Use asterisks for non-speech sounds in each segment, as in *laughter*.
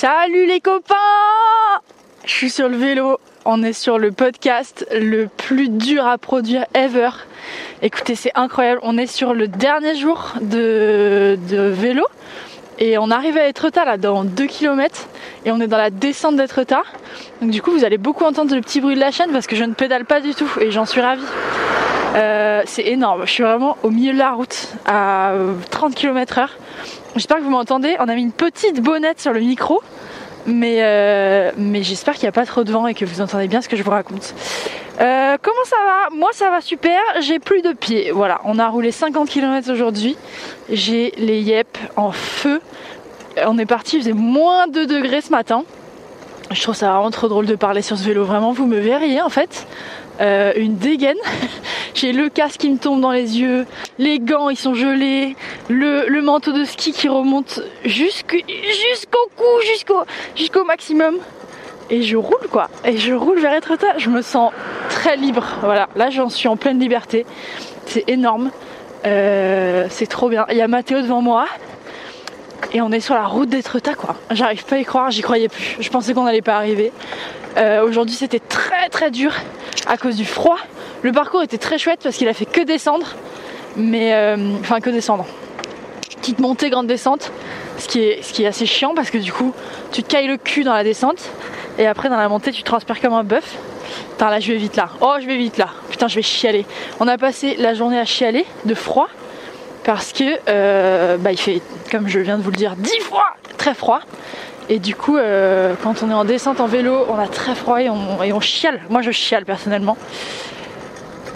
Salut les copains Je suis sur le vélo, on est sur le podcast le plus dur à produire ever. Écoutez, c'est incroyable, on est sur le dernier jour de, vélo et on arrive à Etretat là dans 2 km et on est dans la descente d'Etretat. Donc du coup vous allez beaucoup entendre le petit bruit de la chaîne parce que je ne pédale pas du tout et j'en suis ravie. Euh, c'est énorme, je suis vraiment au milieu de la route à 30 km heure. J'espère que vous m'entendez. On a mis une petite bonnette sur le micro, mais, euh, mais j'espère qu'il n'y a pas trop de vent et que vous entendez bien ce que je vous raconte. Euh, comment ça va? Moi ça va super, j'ai plus de pieds. Voilà, on a roulé 50 km aujourd'hui. J'ai les yep en feu. On est parti, il faisait moins 2 degrés ce matin. Je trouve ça vraiment trop drôle de parler sur ce vélo. Vraiment, vous me verriez en fait. Euh, une dégaine. *laughs* J'ai le casque qui me tombe dans les yeux, les gants ils sont gelés, le, manteau de ski qui remonte jusqu'au cou, jusqu'au maximum. Et je roule quoi. Et je roule vers Etretat. Je me sens très libre. Voilà, là j'en suis en pleine liberté. C'est énorme. Euh, c'est trop bien. Il y a Mathéo devant moi. Et on est sur la route d'Etretat quoi. J'arrive pas à y croire, j'y croyais plus. Je pensais qu'on n'allait pas arriver. Euh, aujourd'hui c'était très très dur à cause du froid. Le parcours était très chouette parce qu'il a fait que descendre, mais euh, enfin que descendre. Petite montée, grande descente, ce qui, est, ce qui est assez chiant parce que du coup tu te cailles le cul dans la descente et après dans la montée tu transpires comme un bœuf. Putain là je vais vite là. Oh je vais vite là. Putain je vais chialer. On a passé la journée à chialer de froid parce que euh, bah, il fait comme je viens de vous le dire 10 fois très froid. Et du coup, euh, quand on est en descente en vélo, on a très froid et on, chiale. Moi, je chiale personnellement.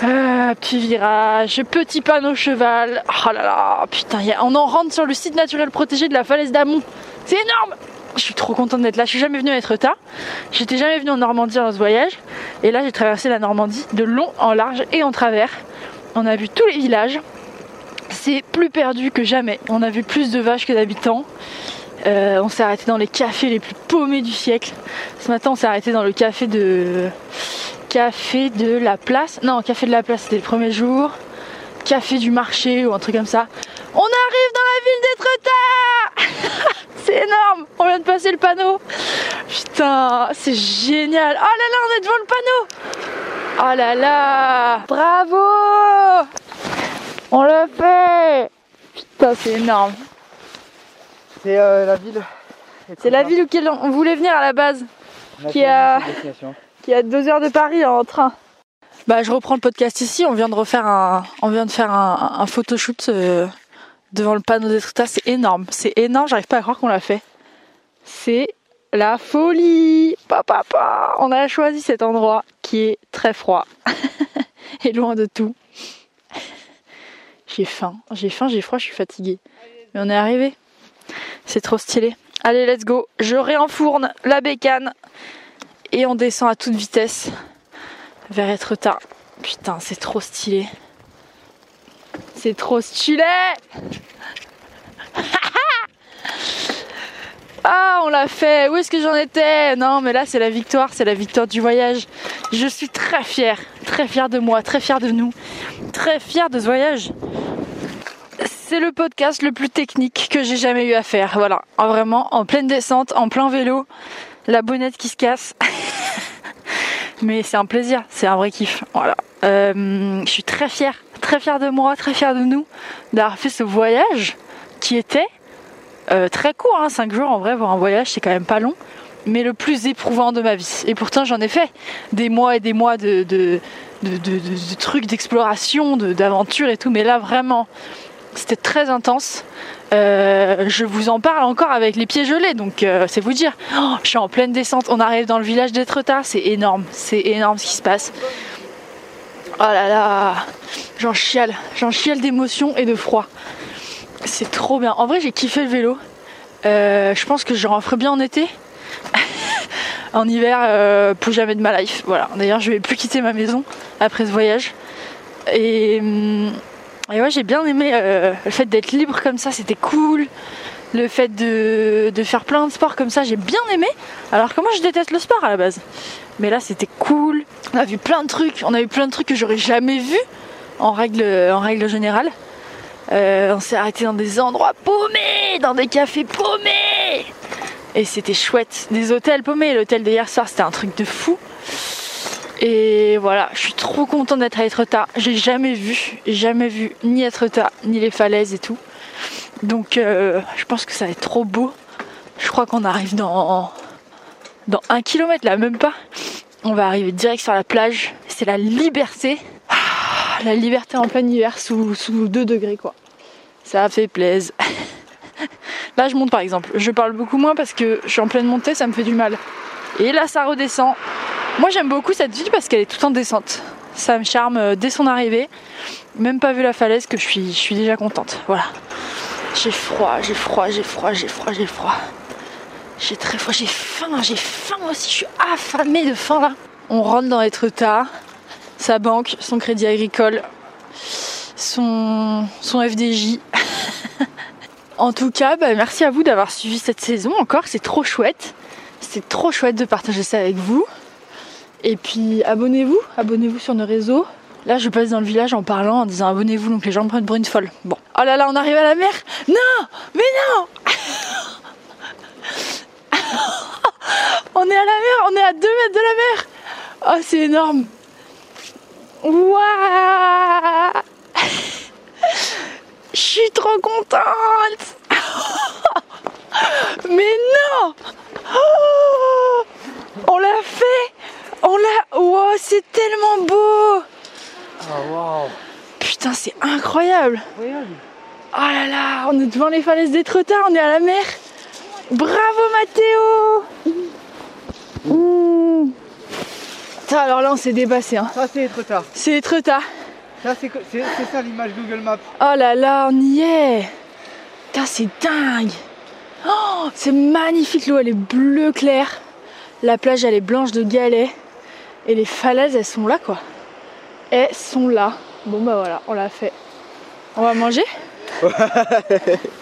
Euh, petit virage, petit panneau cheval. Oh là là, putain, on en rentre sur le site naturel protégé de la falaise d'Amont. C'est énorme Je suis trop contente d'être là. Je suis jamais venue à Etretat. J'étais jamais venue en Normandie dans ce voyage. Et là, j'ai traversé la Normandie de long en large et en travers. On a vu tous les villages. C'est plus perdu que jamais. On a vu plus de vaches que d'habitants. Euh, on s'est arrêté dans les cafés les plus paumés du siècle. Ce matin, on s'est arrêté dans le café de café de la place. Non, café de la place, c'était le premier jour. Café du marché ou un truc comme ça. On arrive dans la ville d'Etretat *laughs* C'est énorme On vient de passer le panneau. Putain, c'est génial. Oh là là, on est devant le panneau Oh là là Bravo On l'a fait Putain, c'est énorme. C'est euh, la ville. C'est la ville où on voulait venir à la base. qui a, qui a deux heures de Paris en train. Bah, je reprends le podcast ici. On vient de refaire un, on vient de faire un, un photoshoot euh, devant le panneau d'Etretat. C'est énorme. C'est énorme. J'arrive pas à croire qu'on l'a fait. C'est la folie. Papa, papa. On a choisi cet endroit qui est très froid *laughs* et loin de tout. J'ai faim. J'ai faim, j'ai froid, je suis fatiguée. Mais on est arrivé. C'est trop stylé. Allez, let's go. Je réenfourne la bécane et on descend à toute vitesse vers Etretat. Putain, c'est trop stylé. C'est trop stylé *laughs* Ah, on l'a fait. Où est-ce que j'en étais? Non, mais là, c'est la victoire. C'est la victoire du voyage. Je suis très fière. Très fière de moi. Très fière de nous. Très fière de ce voyage c'est le podcast le plus technique que j'ai jamais eu à faire. Voilà, vraiment en pleine descente, en plein vélo, la bonnette qui se casse. *laughs* Mais c'est un plaisir, c'est un vrai kiff. Voilà. Euh, je suis très fière, très fière de moi, très fière de nous d'avoir fait ce voyage qui était euh, très court, hein, 5 jours en vrai, voir un voyage c'est quand même pas long, mais le plus éprouvant de ma vie. Et pourtant j'en ai fait des mois et des mois de trucs d'exploration, d'aventure et tout, mais là vraiment c'était très intense. Euh, je vous en parle encore avec les pieds gelés, donc euh, c'est vous dire. Oh, je suis en pleine descente, on arrive dans le village d'Etretat, c'est énorme, c'est énorme ce qui se passe. Oh là là, j'en chiale, j'en chiale d'émotion et de froid. C'est trop bien. En vrai, j'ai kiffé le vélo. Euh, je pense que j'en ferai bien en été. *laughs* en hiver, plus jamais de ma life. Voilà. D'ailleurs, je vais plus quitter ma maison après ce voyage. Et et ouais, j'ai bien aimé euh, le fait d'être libre comme ça, c'était cool. Le fait de, faire plein de sports comme ça, j'ai bien aimé. Alors que moi, je déteste le sport à la base. Mais là, c'était cool. On a vu plein de trucs. On a vu plein de trucs que j'aurais jamais vu en règle, en règle générale. Euh, on s'est arrêté dans des endroits paumés, dans des cafés paumés. Et c'était chouette. Des hôtels paumés. L'hôtel d'hier soir, c'était un truc de fou. Et voilà, je suis trop contente d'être à Etretat. J'ai jamais vu, jamais vu ni Etretat, ni les falaises et tout. Donc euh, je pense que ça va être trop beau. Je crois qu'on arrive dans, dans un kilomètre là, même pas. On va arriver direct sur la plage. C'est la liberté. La liberté en plein hiver sous, sous 2 degrés quoi. Ça fait plaisir. *laughs* Là je monte par exemple. Je parle beaucoup moins parce que je suis en pleine montée, ça me fait du mal. Et là ça redescend. Moi j'aime beaucoup cette ville parce qu'elle est tout en descente. Ça me charme euh, dès son arrivée. Même pas vu la falaise que je suis, déjà contente. Voilà. J'ai froid, j'ai froid, j'ai froid, j'ai froid, j'ai froid. J'ai très froid, j'ai faim, j'ai faim aussi, je suis affamée de faim là. On rentre dans Etretat, sa banque, son crédit agricole, son, son FDJ. *laughs* en tout cas, bah, merci à vous d'avoir suivi cette saison encore, c'est trop chouette. C'est trop chouette de partager ça avec vous. Et puis abonnez-vous, abonnez-vous sur nos réseaux. Là, je passe dans le village en parlant, en disant abonnez-vous, donc les gens me prennent pour une folle. Bon. Oh là là, on arrive à la mer Non Mais non *laughs* On est à la mer, on est à 2 mètres de la mer Oh, c'est énorme Waouh. *laughs* Je suis trop contente. *laughs* Mais non. Oh. On l'a fait. On l'a... Wow, c'est tellement beau. Oh waouh. Putain, c'est incroyable. Oh là là, on est devant les falaises d'Étretat, on est à la mer. Bravo Mathéo. Mmh. Alors là on s'est dépassé. Hein. Ça c'est être tard. C'est Étretat. Ça c'est ça l'image Google Maps. Oh là là, on y est Putain, c'est dingue Oh, c'est magnifique, l'eau elle est bleu clair. La plage elle est blanche de galets. Et les falaises elles sont là quoi. Elles sont là. Bon bah voilà, on l'a fait. On va manger? *laughs*